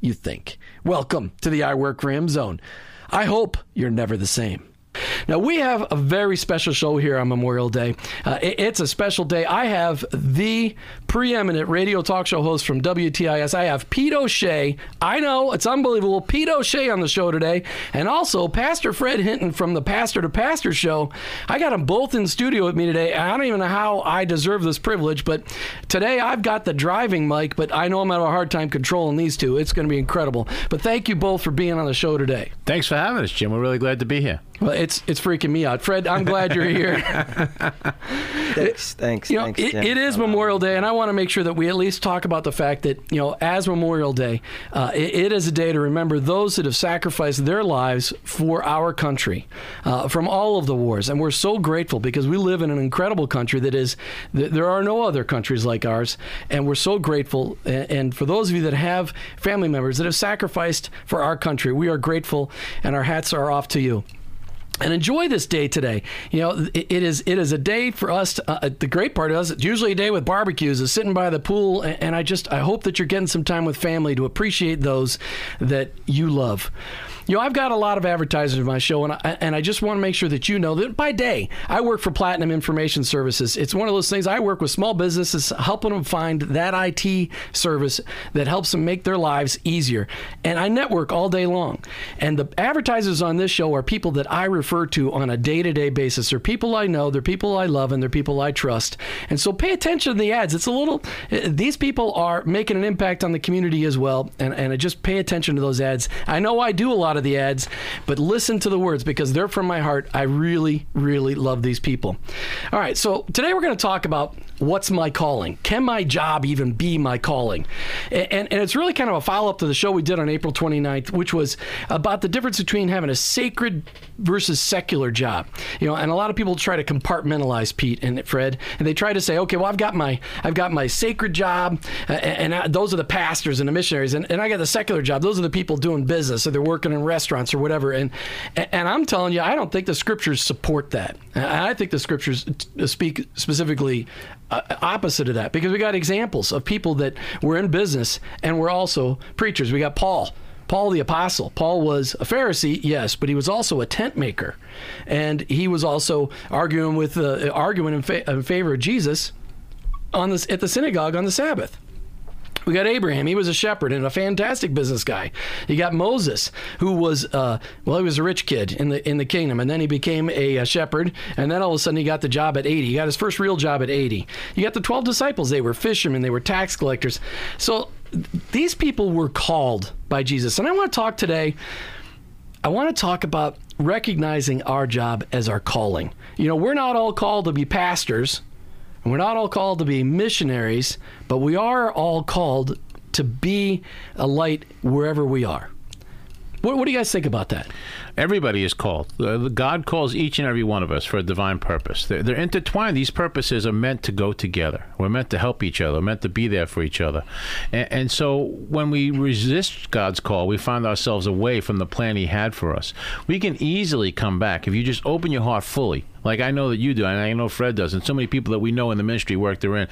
you think. Welcome to the I Work Him zone. I hope you're never the same. Now, we have a very special show here on Memorial Day. Uh, it's a special day. I have the preeminent radio talk show host from WTIS. I have Pete O'Shea. I know, it's unbelievable. Pete O'Shea on the show today. And also Pastor Fred Hinton from the Pastor to Pastor show. I got them both in studio with me today. I don't even know how I deserve this privilege, but today I've got the driving mic, but I know I'm having a hard time controlling these two. It's going to be incredible. But thank you both for being on the show today. Thanks for having us, Jim. We're really glad to be here. Well, it's it's freaking me out, Fred. I'm glad you're here. thanks, thanks. You know, thanks, it, it is Memorial Day, and I want to make sure that we at least talk about the fact that you know, as Memorial Day, uh, it, it is a day to remember those that have sacrificed their lives for our country uh, from all of the wars, and we're so grateful because we live in an incredible country that is. There are no other countries like ours, and we're so grateful. And for those of you that have family members that have sacrificed for our country, we are grateful, and our hats are off to you and enjoy this day today. You know, it is it is a day for us. To, uh, the great part is it's usually a day with barbecues, is sitting by the pool, and, and I just I hope that you're getting some time with family to appreciate those that you love. You know, I've got a lot of advertisers in my show, and I, and I just want to make sure that you know that by day, I work for Platinum Information Services. It's one of those things I work with small businesses, helping them find that IT service that helps them make their lives easier. And I network all day long. And the advertisers on this show are people that I refer to on a day to day basis. They're people I know, they're people I love, and they're people I trust. And so pay attention to the ads. It's a little, these people are making an impact on the community as well. And, and just pay attention to those ads. I know I do a lot of of the ads, but listen to the words because they're from my heart. I really, really love these people. All right, so today we're going to talk about what's my calling? Can my job even be my calling? And, and, and it's really kind of a follow up to the show we did on April 29th, which was about the difference between having a sacred versus secular job. You know, and a lot of people try to compartmentalize Pete and Fred, and they try to say, okay, well, I've got my I've got my sacred job, and, and those are the pastors and the missionaries, and, and I got the secular job. Those are the people doing business, so they're working in restaurants or whatever. And and I'm telling you, I don't think the scriptures support that. I think the scriptures speak specifically uh, opposite of that because we got examples of people that were in business and were also preachers. We got Paul. Paul the apostle. Paul was a Pharisee, yes, but he was also a tent maker, and he was also arguing with uh, arguing in, fa- in favor of Jesus on this at the synagogue on the Sabbath. We got Abraham. He was a shepherd and a fantastic business guy. You got Moses, who was uh, well, he was a rich kid in the in the kingdom, and then he became a, a, shepherd. And then all of a sudden, he got the job at 80. He got his first real job at 80. You got the 12 disciples. They were fishermen. They were tax collectors. So these people were called by Jesus. And I want to talk today. I want to talk about recognizing our job as our calling. You know, we're not all called to be pastors and we're not all called to be missionaries, but we are all called to be a light wherever we are. What, what do you guys think about that? Everybody is called. Uh, God calls each and every one of us for a divine purpose. They're, they're, intertwined. These purposes are meant to go together. We're meant to help each other. We're meant to be there for each other. And, and so when we resist God's call, we find ourselves away from the plan He had for us. We can easily come back if you just open your heart fully like I know that you do, and I know Fred does, and so many people that we know in the ministry work they're in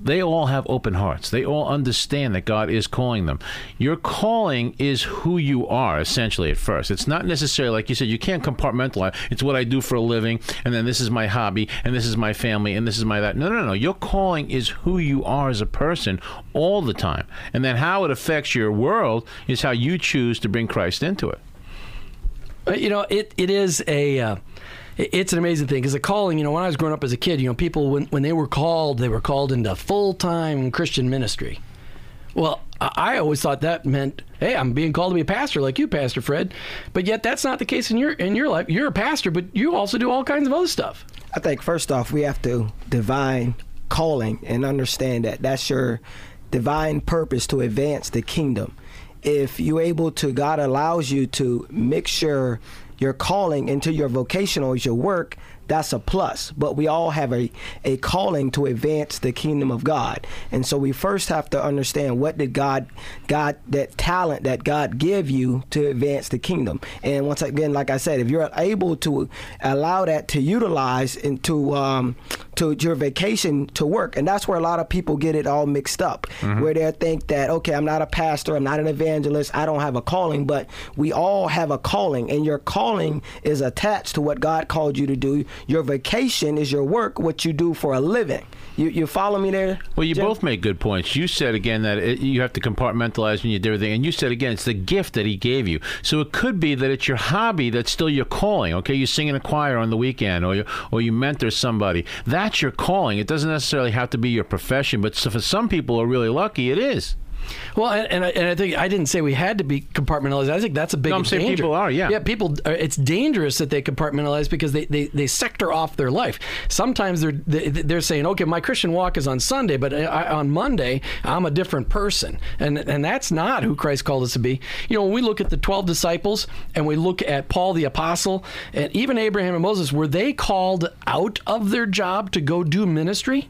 they all have open hearts. They all understand that God is calling them. Your calling is who you are, essentially, at first. It's not necessarily, like you said, you can't compartmentalize. It's what I do for a living, and then this is my hobby, and this is my family, and this is my that. No, no, no. Your calling is who you are as a person all the time. And then how it affects your world is how you choose to bring Christ into it. You know, it, it is a. Uh it's an amazing thing because the calling, you know, when I was growing up as a kid, you know, people when when they were called, they were called into full time Christian ministry. Well, I always thought that meant, hey, I'm being called to be a pastor like you, Pastor Fred. But yet, that's not the case in your in your life. You're a pastor, but you also do all kinds of other stuff. I think first off, we have to divine calling and understand that that's your divine purpose to advance the kingdom. If you're able to, God allows you to mix your your calling into your vocational is your work, that's a plus. But we all have a, a calling to advance the kingdom of God. And so we first have to understand what did God God that talent that God give you to advance the kingdom. And once again, like I said, if you're able to allow that to utilize into um, to your vacation to work, and that's where a lot of people get it all mixed up, mm-hmm. where they think that okay, I'm not a pastor, I'm not an evangelist, I don't have a calling, but we all have a calling, and your calling is attached to what God called you to do your vacation is your work, what you do for a living. You, you follow me there? Well, you Jim? both make good points. You said again that it, you have to compartmentalize when you do everything, and you said again it's the gift that he gave you. So it could be that it's your hobby that's still your calling. Okay, you sing in a choir on the weekend, or you or you mentor somebody. That's your calling. It doesn't necessarily have to be your profession, but for some people who are really lucky, it is. Well, and, and I, and, I, think I didn't say we had to be compartmentalized. I think that's a big no, I'm danger. people are, yeah. Yeah, people, uh, it's dangerous that they compartmentalize because they, they, they sector off their life. Sometimes they're, they're saying, okay, my Christian walk is on Sunday, but I, on Monday, I'm a different person. And, and that's not who Christ called us to be. You know, when we look at the 12 disciples and we look at Paul the apostle and even Abraham and Moses, were they called out of their job to go do ministry?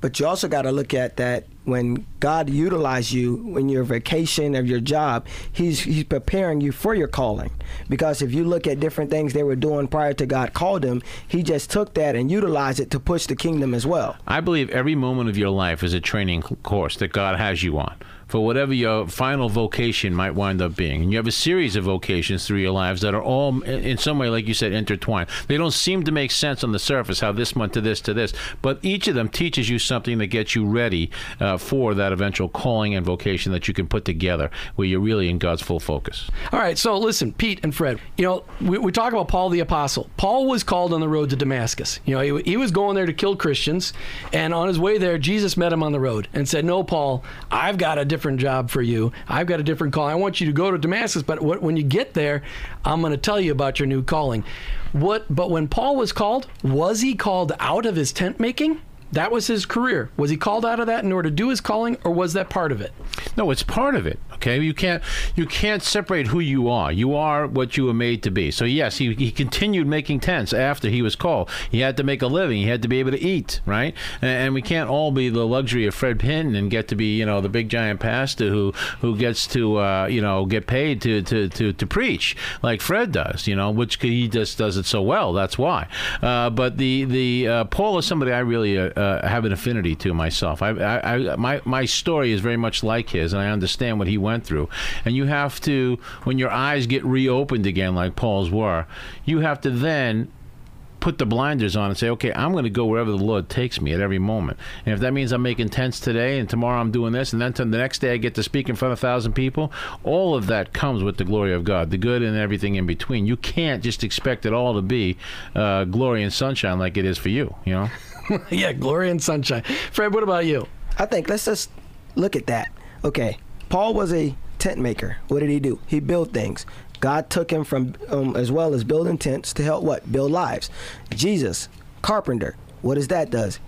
But you also got to look at that when God utilizes you in your vacation of your job, He's He's preparing you for your calling. Because if you look at different things they were doing prior to God called them, He just took that and utilized it to push the kingdom as well. I believe every moment of your life is a training course that God has you on for whatever your final vocation might wind up being. And you have a series of vocations through your lives that are all, in some way, like you said, intertwined. They don't seem to make sense on the surface, how this went to this to this, but each of them teaches you something that gets you ready uh, Uh, for that eventual calling and vocation that you can put together where you're really in God's full focus. All right, so listen, Pete and Fred, you know, we, we talk about Paul the Apostle. Paul was called on the road to Damascus. You know, he, he was going there to kill Christians, and on his way there, Jesus met him on the road and said, No, Paul, I've got a different job for you. I've got a different call. I want you to go to Damascus, but when you get there, I'm going to tell you about your new calling. What? But when Paul was called, was he called out of his tent making? That was his career. Was he called out of that in order to do his calling, or was that part of it? No, it's part of it. Okay, you can't you can't separate who you are. You are what you were made to be. So yes, he, he continued making tents after he was called. He had to make a living. He had to be able to eat, right? And, and we can't all be the luxury of Fred Hinton and get to be you know the big giant pastor who who gets to uh, you know get paid to, to, to, to preach like Fred does. You know, which he just does it so well. That's why. Uh, but the the uh, Paul is somebody I really. Uh, uh, have an affinity to myself. I, I, I, my my story is very much like his, and I understand what he went through. And you have to, when your eyes get reopened again, like Paul's were, you have to then put the blinders on and say, okay, I'm going to go wherever the Lord takes me at every moment. And if that means I'm making tents today and tomorrow I'm doing this, and then the next day I get to speak in front of a thousand people, all of that comes with the glory of God, the good and everything in between. You can't just expect it all to be uh, glory and sunshine like it is for you, you know? yeah, glory and sunshine. Fred, what about you? I think let's just look at that. Okay, Paul was a tent maker. What did he do? He built things. God took him from um, as well as building tents to help what build lives. Jesus, carpenter. What does that does?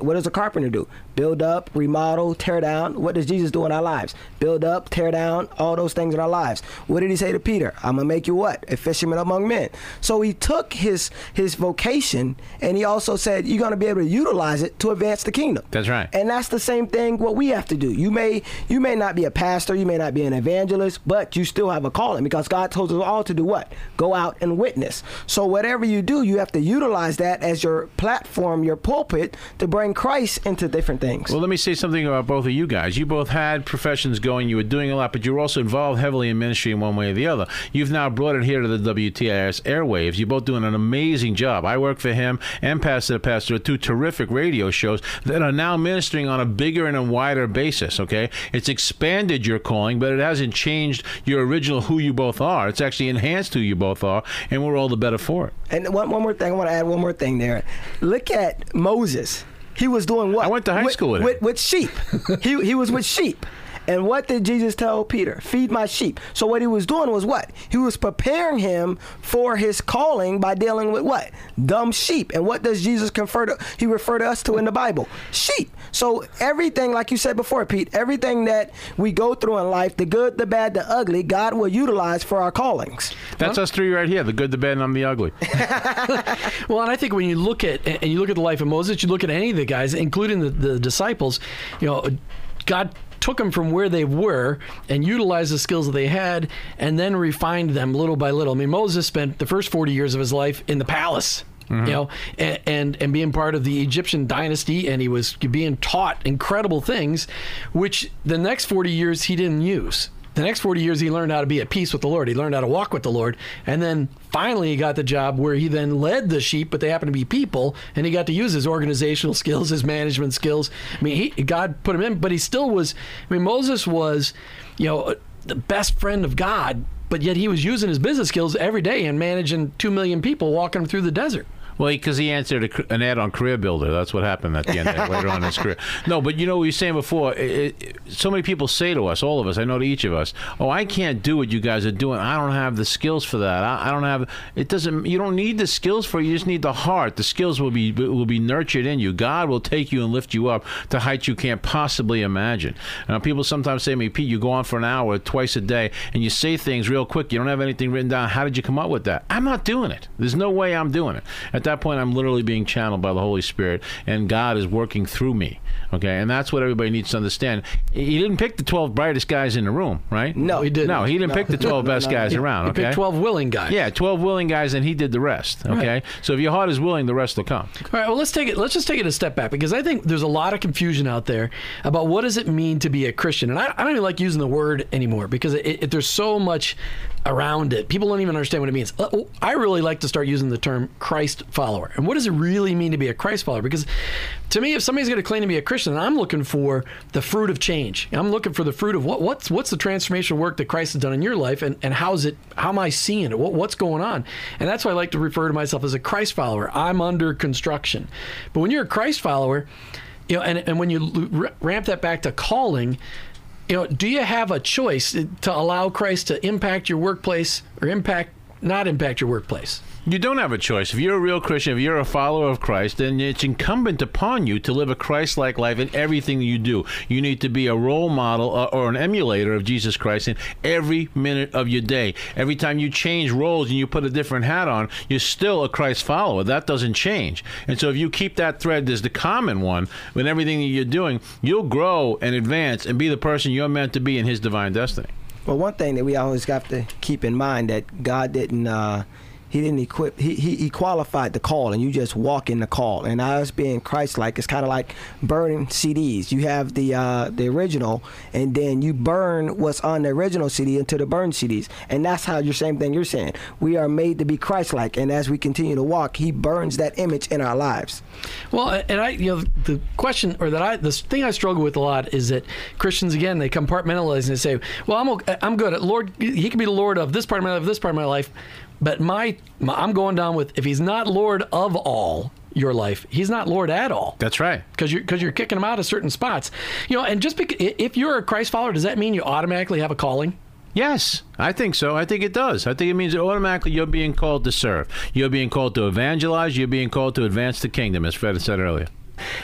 What does a carpenter do? Build up, remodel, tear down. What does Jesus do in our lives? Build up, tear down, all those things in our lives. What did he say to Peter? I'm gonna make you what? A fisherman among men. So he took his his vocation and he also said you're gonna be able to utilize it to advance the kingdom. That's right. And that's the same thing what we have to do. You may you may not be a pastor, you may not be an evangelist, but you still have a calling because God told us all to do what? Go out and witness. So whatever you do, you have to utilize that as your platform, your pulpit to bring Christ into different things. Well, let me say something about both of you guys. You both had professions going, you were doing a lot, but you were also involved heavily in ministry in one way or the other. You've now brought it here to the WTIS airwaves. You're both doing an amazing job. I work for him and Pastor the Pastor, two terrific radio shows that are now ministering on a bigger and a wider basis, okay? It's expanded your calling, but it hasn't changed your original who you both are. It's actually enhanced who you both are, and we're all the better for it. And one, one more thing, I want to add one more thing there. Look at Moses. He was doing what? I went to high with, school with with, with sheep. he, he was with sheep. And what did Jesus tell Peter? Feed my sheep. So what he was doing was what? He was preparing him for his calling by dealing with what? Dumb sheep. And what does Jesus confer to, he refer to us to in the Bible? Sheep. So everything, like you said before, Pete, everything that we go through in life, the good, the bad, the ugly, God will utilize for our callings. That's us three right here: the good, the bad, and I'm the ugly. Well, and I think when you look at and you look at the life of Moses, you look at any of the guys, including the, the disciples, you know, God took them from where they were and utilized the skills that they had and then refined them little by little. I mean, Moses spent the first 40 years of his life in the palace. You mm-hmm. know, and, and and being part of the Egyptian dynasty, and he was being taught incredible things, which the next forty years he didn't use. The next 40 years, he learned how to be at peace with the Lord. He learned how to walk with the Lord. And then finally, he got the job where he then led the sheep, but they happened to be people, and he got to use his organizational skills, his management skills. I mean, he, God put him in, but he still was. I mean, Moses was, you know, uh, the best friend of God, but yet he was using his business skills every day and managing 2 million people walking through the desert. Well, because he answered a, an ad on Career Builder. That's what happened at the end there, later on in his career. No, but you know what you were saying before. It, it, so many people say to us, all of us, I know to each of us, "Oh, I can't do what you guys are doing. I don't have the skills for that. I, I don't have. It doesn't. You don't need the skills for it. You just need the heart. The skills will be will be nurtured in you. God will take you and lift you up to heights you can't possibly imagine. Now, people sometimes say to me, Pete, you go on for an hour twice a day and you say things real quick. You don't have anything written down. How did you come up with that? I'm not doing it. There's no way I'm doing it. At that point, I'm literally being channeled by the Holy Spirit, and God is working through me. Okay, and that's what everybody needs to understand. He didn't pick the 12 brightest guys in the room, right? No, he didn't. No, he didn't No. pick the 12 No, best no. guys He- around. He okay, picked 12 willing guys. Yeah, 12 willing guys, and he did the rest. Okay, so if your heart is willing, the rest will come. All right, well, let's take it. Let's just take it a step back because I think there's a lot of confusion out there about what does it mean to be a Christian, and I, I don't even like using the word anymore because it, it, there's so much around it. People don't even understand what it means. Uh, I really like to start using the term Christ follower, and what does it really mean to be a Christ follower? Because to me, if somebody's going to claim to be a Christian, I'm looking for the fruit of change. I'm looking for the fruit of what what's what's the transformational work that Christ has done in your life, and and how's it? How am I seeing it? What, what's going on? And that's why I like to refer to myself as a Christ follower. I'm under construction, but when you're a Christ follower, you know, and and when you ramp that back to calling. You know, do you have a choice to allow Christ to impact your workplace or impact not impact your workplace? You don't have a choice. If you're a real Christian, if you're a follower of Christ, then it's incumbent upon you to live a Christ-like life in everything you do. You need to be a role model uh, or an emulator of Jesus Christ in every minute of your day. Every time you change roles and you put a different hat on, you're still a Christ follower. That doesn't change. And so if you keep that thread as the common one in everything that you're doing, you'll grow and advance and be the person you're meant to be in His divine destiny. Well, one thing that we always have to keep in mind that God didn't uh, he didn't equip he, he, he qualified the call and you just walk in the call. And us being christ like it's kind of like burning cds you have the uh, the original and then you burn what's on the original cd into the burned cds and that's how your same thing you're saying. We are made to be christ like and as we continue to walk he burns that image in our lives. Well, and I, you know, the question or that I, the thing I struggle with a lot is that Christians again they compartmentalize and they say, "Well, I'm okay, I'm good. Lord. He can be the Lord of this part of my life, this part of my life, but my, my I'm going down with if He's not Lord of all your life, He's not Lord at all." That's right. because you're because you're kicking him out of certain spots, you know. And just because if you're a Christ follower, does that mean you automatically have a calling? Yes, I think so. I think it does. I think it means automatically you're being called to serve. You're being called to evangelize. You're being called to advance the kingdom, as Fred said earlier.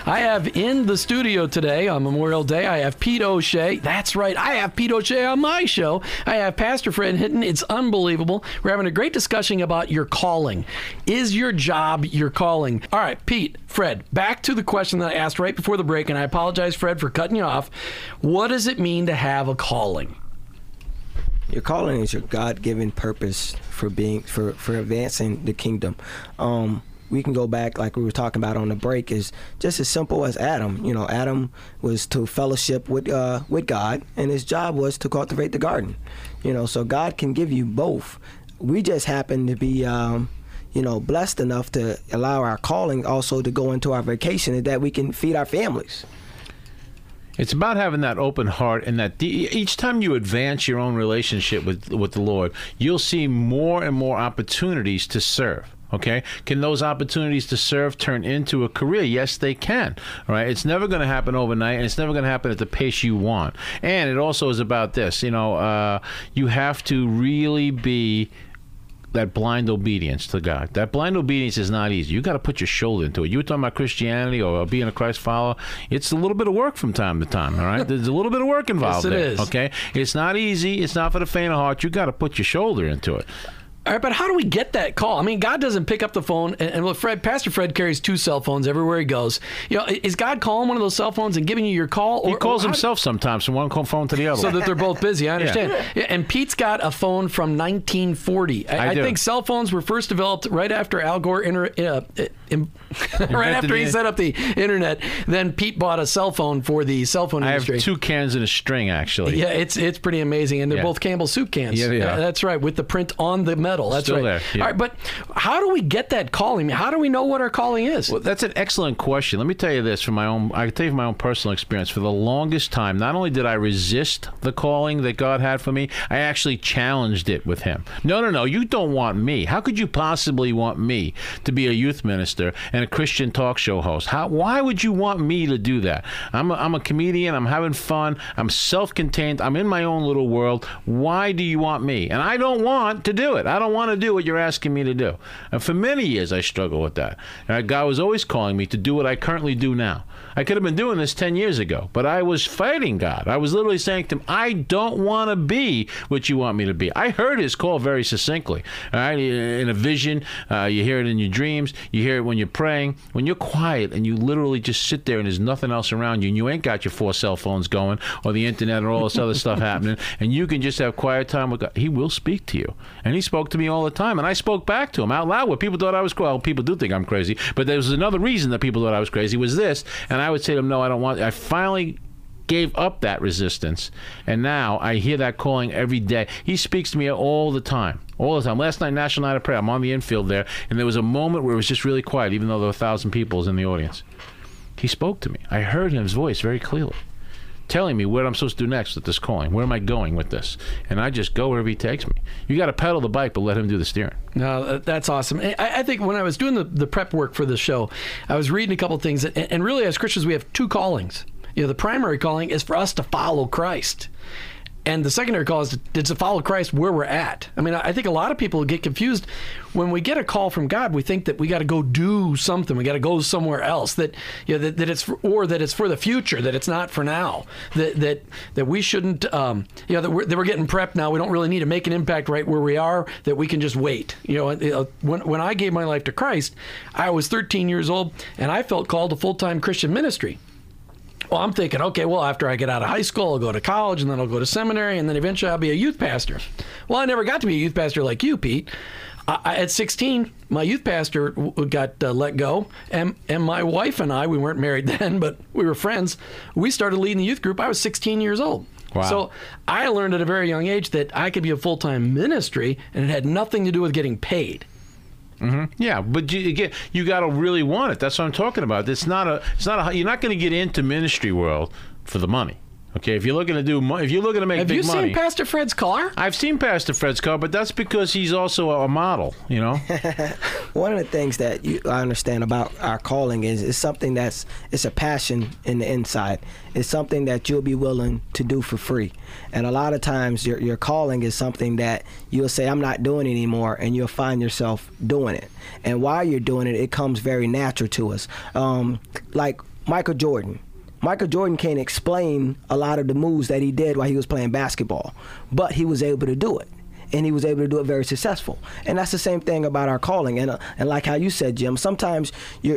I have in the studio today on Memorial Day, I have Pete O'Shea. That's right, I have Pete O'Shea on my show. I have Pastor Fred Hinton. It's unbelievable. We're having a great discussion about your calling. Is your job your calling? All right, Pete, Fred, back to the question that I asked right before the break, and I apologize, Fred, for cutting you off. What does it mean to have a calling? Your calling is your God-given purpose for being for for advancing the kingdom. Um, we can go back like we were talking about on the break is just as simple as Adam. You know, Adam was to fellowship with uh, with God, and his job was to cultivate the garden. You know, so God can give you both. We just happen to be. Um, you know, blessed enough to allow our calling also to go into our vacation, and that we can feed our families. It's about having that open heart, and that each time you advance your own relationship with with the Lord, you'll see more and more opportunities to serve. Okay, can those opportunities to serve turn into a career? Yes, they can. All right, it's never going to happen overnight, and it's never going to happen at the pace you want. And it also is about this. You know, uh, you have to really be that blind obedience to God. That blind obedience is not easy. You got to put your shoulder into it. You were talking about Christianity or being a Christ follower. It's a little bit of work from time to time. All right, there's a little bit of work involved. Yes, it there, is. Okay, it's not easy. It's not for the faint of heart. You got to put your shoulder into it. All right, but how do we get that call? I mean, God doesn't pick up the phone, and, and look, Fred, Pastor Fred carries two cell phones everywhere he goes. You know, is God calling one of those cell phones and giving you your call? He calls or himself sometimes from one phone to the other. so that they're both busy. I understand. Yeah, and Pete's got a phone from 1940. I, I I think cell phones were first developed right after Al Gore inter, uh, im- right after he set up the internet. Then Pete bought a cell phone for the cell phone I have industry. two cans and a string actually. Yeah, it's it's pretty amazing, and they're Yeah. both Campbell soup cans. Yeah, they are. that's right, with the print on the metal. That's Still right. there, yeah. All right, but how do we get that calling? How do we know what our calling is? Well, that's an excellent question. Let me tell you this from my own. I can tell you from my own personal experience. For the longest time, not only did I resist the calling that God had for me, I actually challenged it with Him. No, no, no. You don't want me. How could you possibly want me to be a youth minister and a Christian talk show host? How? Why would you want me to do that? I'm a, I'm a comedian. I'm having fun. I'm self-contained. I'm in my own little world. Why do you want me? And I don't want to do it. I don't want to do what you're asking me to do. And for many years, I struggled with that. And God was always calling me to do what I currently do now. I could have been doing this 10 years ago, but I was fighting God. I was literally saying to him, I don't want to be what you want me to be. I heard his call very succinctly. All right, in a vision, uh, you hear it in your dreams, you hear it when you're praying. When you're quiet and you literally just sit there and there's nothing else around you, and you ain't got your four cell phones going or the internet or all this other stuff happening, and you can just have quiet time with God, He will speak to you. And He spoke to me all the time, and I spoke back to Him out loud. Where people thought I was well, people do think I'm crazy, but there was another reason that people thought I was crazy was this, and I would say to them, No, I don't want. I finally gave up that resistance. And now i hear that calling every day. He speaks to me all the time all the time. Last night national night of prayer i'm on the infield there and there was a moment where it was just really quiet even though there were a thousand people in the audience. He spoke to me. I heard his voice very clearly telling me what i'm supposed to do next with this calling where am i going with this and i just go wherever he takes me you got to pedal the bike but let him do the steering No, uh, that's awesome. I, I think when I was doing the, the prep work for the show, I was reading a couple things, and, and really, as Christians, we have two callings. You know, the primary calling is for us to follow Christ. And the secondary call is to, follow Christ where we're at. I mean, I think a lot of people get confused when we get a call from God. We think that we got to go do something. We got to go somewhere else. That you know that, that it's for, or that it's for the future. That it's not for now. That that that we shouldn't. Um, you know that we're, that we're getting prepped now. We don't really need to make an impact right where we are. That we can just wait. You know, when when I gave my life to Christ, I was 13 years old and I felt called to full time Christian ministry. Well, I'm thinking, okay, well, after I get out of high school, I'll go to college, and then I'll go to seminary, and then eventually I'll be a youth pastor. Well, I never got to be a youth pastor like you, Pete. I, at 16, my youth pastor got uh, let go, and and my wife and I, we weren't married then, but we were friends. We started leading the youth group. I was 16 years old. Wow. So I learned at a very young age that I could be a full time ministry, and it had nothing to do with getting paid. Mm-hmm. Yeah, but you again, you got to really want it. That's what I'm talking about. It's not a. It's not a. You're not going to get into ministry world for the money. Okay, if you're looking to do, mo- if you're looking to make Have big you money, seen Pastor Fred's car? I've seen Pastor Fred's car, but that's because he's also a model. You know. One of the things that you, I understand about our calling is it's something that's it's a passion in the inside. It's something that you'll be willing to do for free. And a lot of times your your calling is something that you'll say I'm not doing it anymore and you'll find yourself doing it. And while you're doing it, it comes very natural to us. Um, like Michael Jordan. Michael Jordan can't explain a lot of the moves that he did while he was playing basketball, but he was able to do it. And he was able to do it very successful, and that's the same thing about our calling. And uh, and like how you said, Jim, sometimes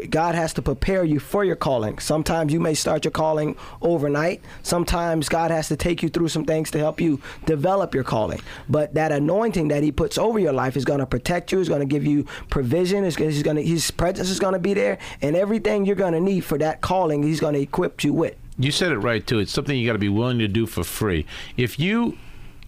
God has to prepare you for your calling. Sometimes you may start your calling overnight. Sometimes God has to take you through some things to help you develop your calling. But that anointing that He puts over your life is going to protect you. Is going to give you provision. Is He's going to His presence is going to be there, and everything you're going to need for that calling, He's going to equip you with. You said it right too. It's something you got to be willing to do for free. If you,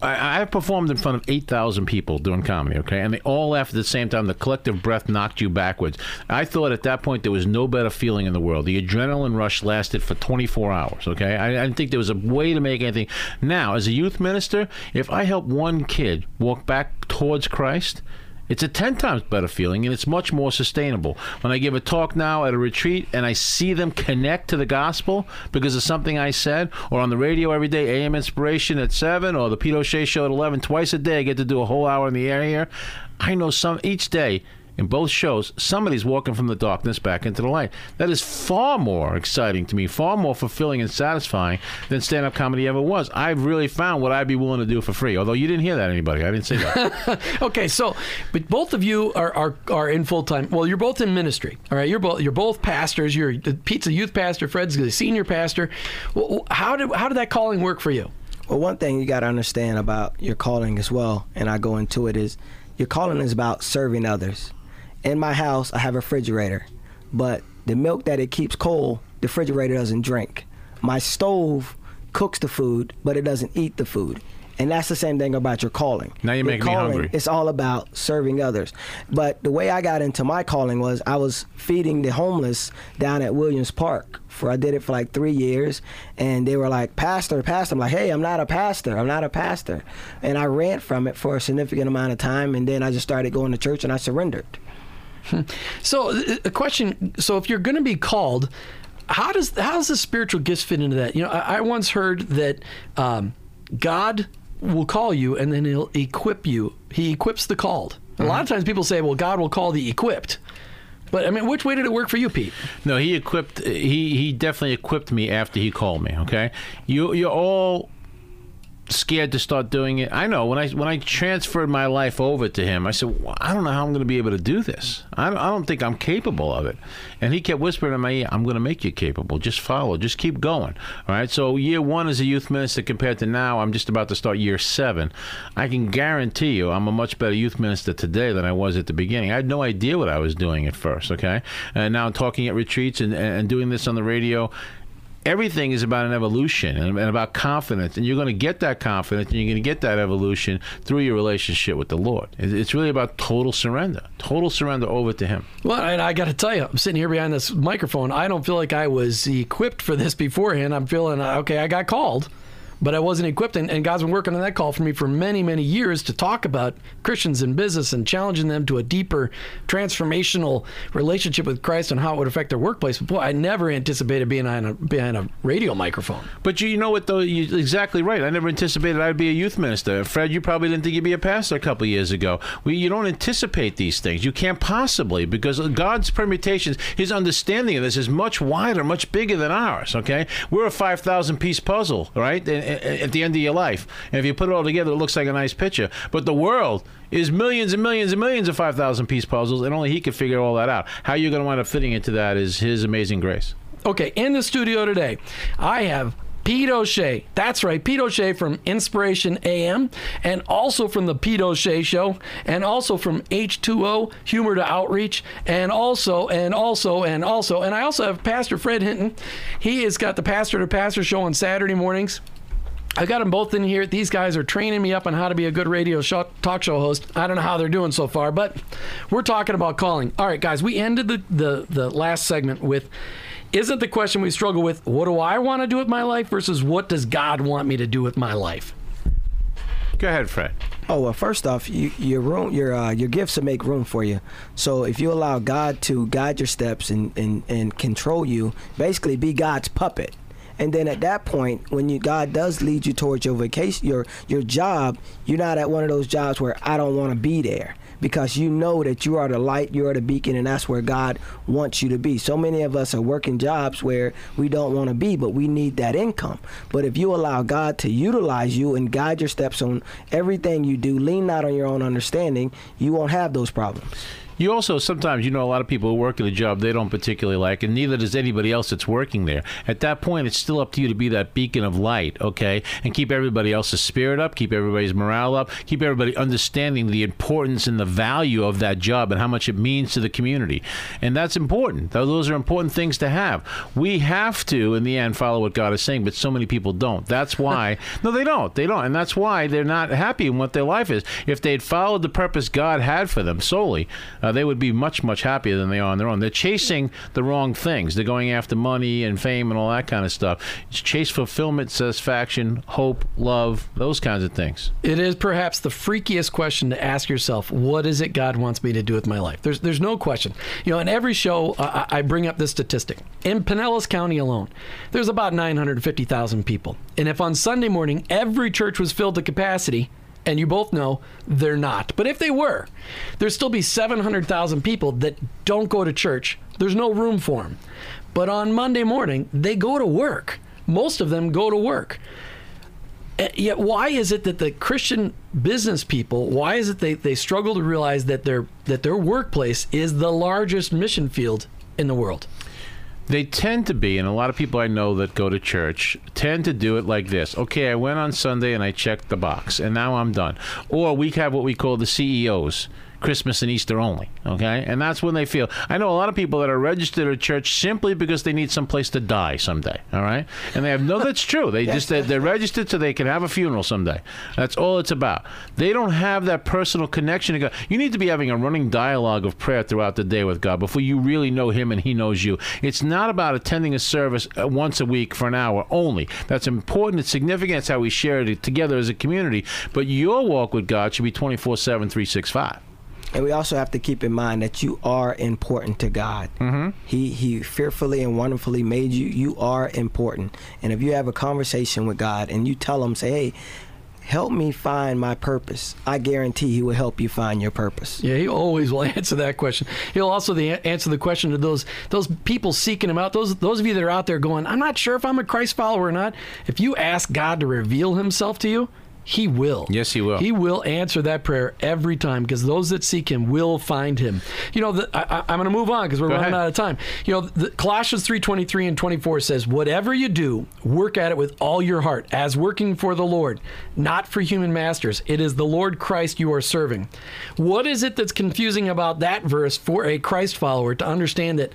I, performed in front of eight thousand people doing comedy, okay, and they all laughed at the same time. The collective breath knocked you backwards. I thought at that point there was no better feeling in the world. The adrenaline rush lasted for 24 hours. Okay, I, I didn't think there was a way to make anything. Now, as a youth minister, if I help one kid walk back towards Christ. It's a 10 times better feeling and it's much more sustainable. When I give a talk now at a retreat and I see them connect to the gospel because of something I said, or on the radio every day, AM Inspiration at 7, or the Pete O'Shea Show at 11, twice a day, I get to do a whole hour in the air here. I know some each day in both shows, somebody's walking from the darkness back into the light. That is far more exciting to me, far more fulfilling and satisfying than stand up comedy ever was. I've really found what I'd be willing to do for free. Although you didn't hear that, anybody. I didn't say that. Okay, so but both of you are are, are in full time. Well, you're both in ministry. All right, you're both you're both pastors. You're Pete's a youth pastor. Fred's the senior pastor. Well, how did how did that calling work for you? Well, one thing you got to understand about your calling as well, and I go into it, is your calling is about serving others. In my house, I have a refrigerator, but the milk that it keeps cold, the refrigerator doesn't drink. My stove cooks the food, but it doesn't eat the food. And that's the same thing about your calling. Now Your making me hungry. It's all about serving others. But the way I got into my calling was I was feeding the homeless down at Williams Park. For I did it for like three years, and they were like, "Pastor, pastor." I'm like, "Hey, I'm not a pastor. I'm not a pastor." And I ran from it for a significant amount of time, and then I just started going to church, and I surrendered. So uh, a question. So if you're going to be called, how does how does the spiritual gifts fit into that? You know, I, I once heard that um, God will call you and then He'll equip you. He equips the called. A lot of times people say, "Well, God will call the equipped." But I mean, which way did it work for you, Pete? No, he equipped. He he definitely equipped me after he called me. Okay, you you're all scared to start doing it. I know when I when I transferred my life over to him, I said, well, I don't know how I'm going to be able to do this. I I don't think I'm capable of it. And he kept whispering in my ear, I'm going to make you capable. Just follow. Just keep going. All right. So year one as a youth minister compared to now, I'm just about to start year seven. I can guarantee you, I'm a much better youth minister today than I was at the beginning. I had no idea what I was doing at first. Okay. And now I'm talking at retreats and, and doing this on the radio everything is about an evolution and, and about confidence and you're going to get that confidence and you're going to get that evolution through your relationship with the lord It- it's really about total surrender total surrender over to him Well, and I got to tell you, I'm sitting here behind this microphone. I don't feel like I was equipped for this beforehand. I'm feeling uh, okay. I got called, but I wasn't equipped, and, and God's been working on that call for me for many, many years to talk about Christians in business and challenging them to a deeper, transformational relationship with Christ and how it would affect their workplace. But boy, I never anticipated being behind a, behind a radio microphone. but you, know what though? You're exactly right. I never anticipated i'd be a youth minister. Fred you probably didn't think you'd be a pastor a couple years ago. We, you don't anticipate these things. You can't possibly because god's permutations his understanding of this is much wider much bigger than ours okay? We're a 5000 piece puzzle right? A- a- at the end of your life and if you put it all together it looks like a nice picture but the world is millions and millions and millions of 5000 piece puzzles and only he could figure all that out how you're going to wind up fitting into that is his amazing grace Okay, in the studio today, I have Pete O'Shea. That's right, Pete O'Shea from Inspiration AM, and also from the Pete O'Shea Show, and also from H2O Humor to Outreach, and also, and also, and also, and I also have Pastor Fred Hinton. He has got the Pastor to Pastor Show on Saturday mornings. I got them both in here. These guys are training me up on how to be a good radio show, talk show host. I don't know how they're doing so far, but we're talking about calling. All right, guys, we ended the, the, the last segment with isn't the question we struggle with what do I want to do with my life versus what does God want me to do with my life? Go ahead, Fred. Oh well, first off, you, your room, your uh, your gifts will make room for you. So if you allow God to guide your steps and, and, and control you, basically be God's puppet. And then at that point, when you God does lead you towards your vacation, your your job, you're not at one of those jobs where I don't want to be there because you know that you are the light, you are the beacon, and that's where God wants you to be. So many of us are working jobs where we don't want to be, but we need that income. But if you allow God to utilize you and guide your steps on everything you do, lean not on your own understanding, you won't have those problems. You also sometimes you know a lot of people who work at a job they don't particularly like, and neither does anybody else that's working there. At that point, it's still up to you to be that beacon of light, okay, and keep everybody else's spirit up, keep everybody's morale up, keep everybody understanding the importance and the value of that job and how much it means to the community, and that's important. Those are important things to have. We have to, in the end, follow what God is saying, but so many people don't. That's why no, they don't. They don't, and that's why they're not happy in what their life is. If they'd followed the purpose God had for them solely. Uh, they would be much much happier than they are on their own. They're chasing the wrong things. They're going after money and fame and all that kind of stuff. It's chase fulfillment, satisfaction, hope, love, those kinds of things. It is perhaps the freakiest question to ask yourself. What is it God wants me to do with my life? There's there's no question. You know, in every show, uh, I bring up this statistic. In Pinellas County alone, there's about 950,000 people, and if on Sunday morning every church was filled to capacity and you both know they're not. But if they were, there'd still be 700,000 people that don't go to church. There's no room for them. But on Monday morning, they go to work. Most of them go to work. Eh, yet, why is it that the Christian business people, why is it they, they struggle to realize that their that their workplace is the largest mission field in the world? They tend to be, and a lot of people I know that go to church tend to do it like this. Okay, I went on Sunday and I checked the box, and now I'm done. Or we have what we call the CEOs Christmas and Easter only. Okay, and that's when they feel. I know a lot of people that are registered at church simply because they need some place to die someday. All right, and they have no. That's true. They just they're, they're registered so they can have a funeral someday. That's all it's about. They don't have that personal connection to God. You need to be having a running dialogue of prayer throughout the day with God before you really know Him and He knows you. It's not about attending a service uh, once a week for an hour only. That's important. It's significant. It's how we share it together as a community. But your walk with God should be 24 7, 365. And we also have to keep in mind that you are important to God. Mm-hmm. He He fearfully and wonderfully made you. You are important. And if you have a conversation with God and you tell Him, say, "Hey." Help me find my purpose. I guarantee he will help you find your purpose. Yeah, he always will answer that question. He'll also the, answer the question to those those people seeking him out. Those those of you that are out there going, I'm not sure if I'm a Christ follower or not. If you ask God to reveal Himself to you, he will. Yes, he will. He will answer that prayer every time because those that seek him will find him. You know, the, I, am going to move on because we're Go running ahead. out of time. You know, the, Colossians 3:23 and 24 says, "Whatever you do, work at it with all your heart, as working for the Lord, not for human masters. It is the Lord Christ you are serving." What is it that's confusing about that verse for a Christ follower to understand that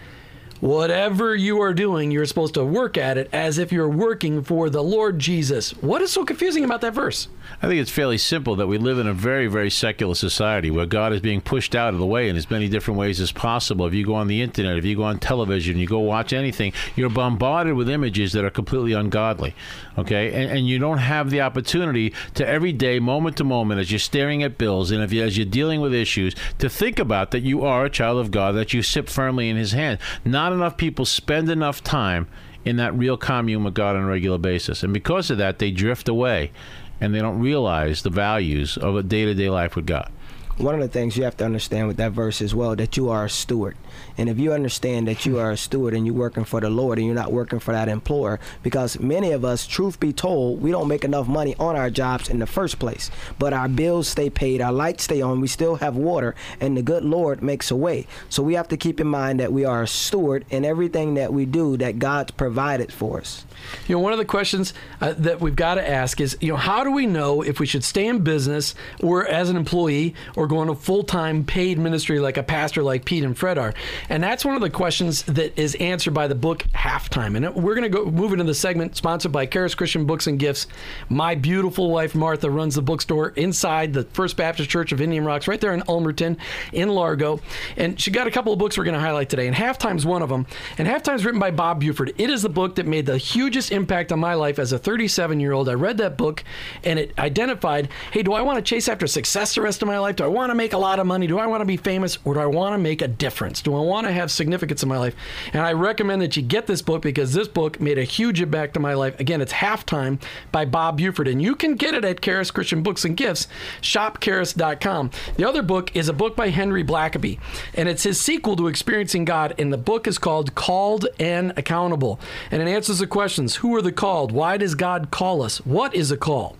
whatever you are doing, you're supposed to work at it as if you're working for the Lord Jesus. What is so confusing about that verse? I think it's fairly simple that we live in a very, very secular society where God is being pushed out of the way in as many different ways as possible. If you go on the internet, if you go on television, you go watch anything, you're bombarded with images that are completely ungodly. Okay? And, and you don't have the opportunity to every day, moment to moment, as you're staring at bills and if you, as you're dealing with issues, to think about that you are a child of God, that you sit firmly in His hand. Not enough people spend enough time in that real commune with God on a regular basis. And because of that, they drift away and they don't realize the values of a day to day life with God. One of the things you have to understand with that verse as well that you are a steward. And if you understand that you are a steward and you're working for the Lord and you're not working for that employer, because many of us, truth be told, we don't make enough money on our jobs in the first place. But our bills stay paid, our lights stay on, we still have water, and the good Lord makes a way. So we have to keep in mind that we are a steward in everything that we do that God's provided for us. You know, one of the questions uh, that we've got to ask is, you know, how do we know if we should stay in business or as an employee or go to full time paid ministry like a pastor like Pete and Fred are? And that's one of the questions that is answered by the book Halftime. And we're going to go move into the segment sponsored by Charis Christian Books and Gifts. My beautiful wife, Martha, runs the bookstore inside the First Baptist Church of Indian Rocks, right there in Ulmerton, in Largo. And she got a couple of books we're going to highlight today. And Halftime's one of them. And Halftime's written by Bob Buford. It is the book that made the hugest impact on my life as a 37 year old. I read that book and it identified hey, do I want to chase after success the rest of my life? Do I want to make a lot of money? Do I want to be famous? Or do I want to make a difference? Do I want to have significance in my life? And I recommend that you get this book because this book made a huge impact on my life. Again, it's Halftime by Bob Buford. And you can get it at Charis Christian Books and Gifts, shopcharis.com. The other book is a book by Henry Blackaby, and it's his sequel to Experiencing God. And the book is called Called and Accountable. And it answers the questions who are the called? Why does God call us? What is a call?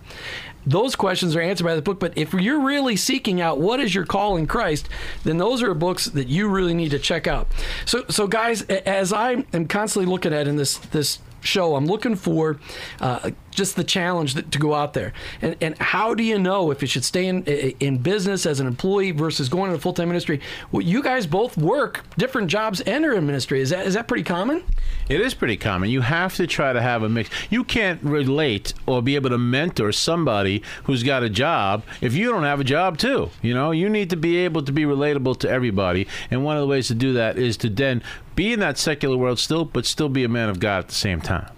Those questions are answered by the book. But if you're really seeking out what is your call in Christ, then those are books that you really need to check out. So, so guys, as I am constantly looking at in this this show, I'm looking for uh, just the challenge that, to go out there. And, and how do you know if you should stay in, in business as an employee versus going into full time ministry? Well, you guys both work different jobs and are in ministry. Is that, is that pretty common? It is pretty common. You have to try to have a mix. You can't relate or be able to mentor somebody who's got a job if you don't have a job too. You know, you need to be able to be relatable to everybody. And one of the ways to do that is to then be in that secular world still, but still be a man of God at the same time.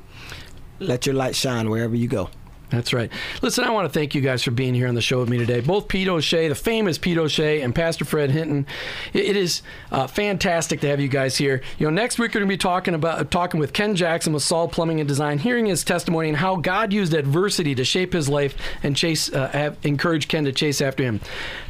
Let your light shine wherever you go. That's right. Listen, I want to thank you guys for being here on the show with me today. Both Pete O'Shea, the famous Pete O'Shea, and Pastor Fred Hinton. it is uh, fantastic to have you guys here. You know, next week we're going to be talking about talking with Ken Jackson with Saul Plumbing and Design, hearing his testimony and how God used adversity to shape his life and chase, uh, have, encourage Ken to chase after Him.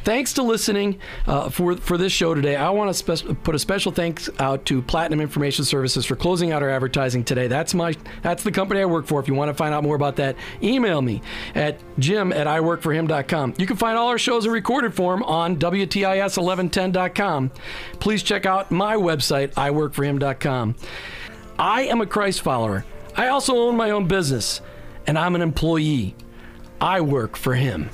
Thanks to listening uh, for for this show today. I want to spe- put a special thanks out to Platinum Information Services for closing out our advertising today. That's my that's the company I work for. If you want to find out more about that, email email me at jim at iworkforhim.com. You can find all our shows in recorded form on WTIS1110.com. Please check out my website, iworkforhim.com. I am a Christ follower. I also own my own business, and I'm an employee. I work for him.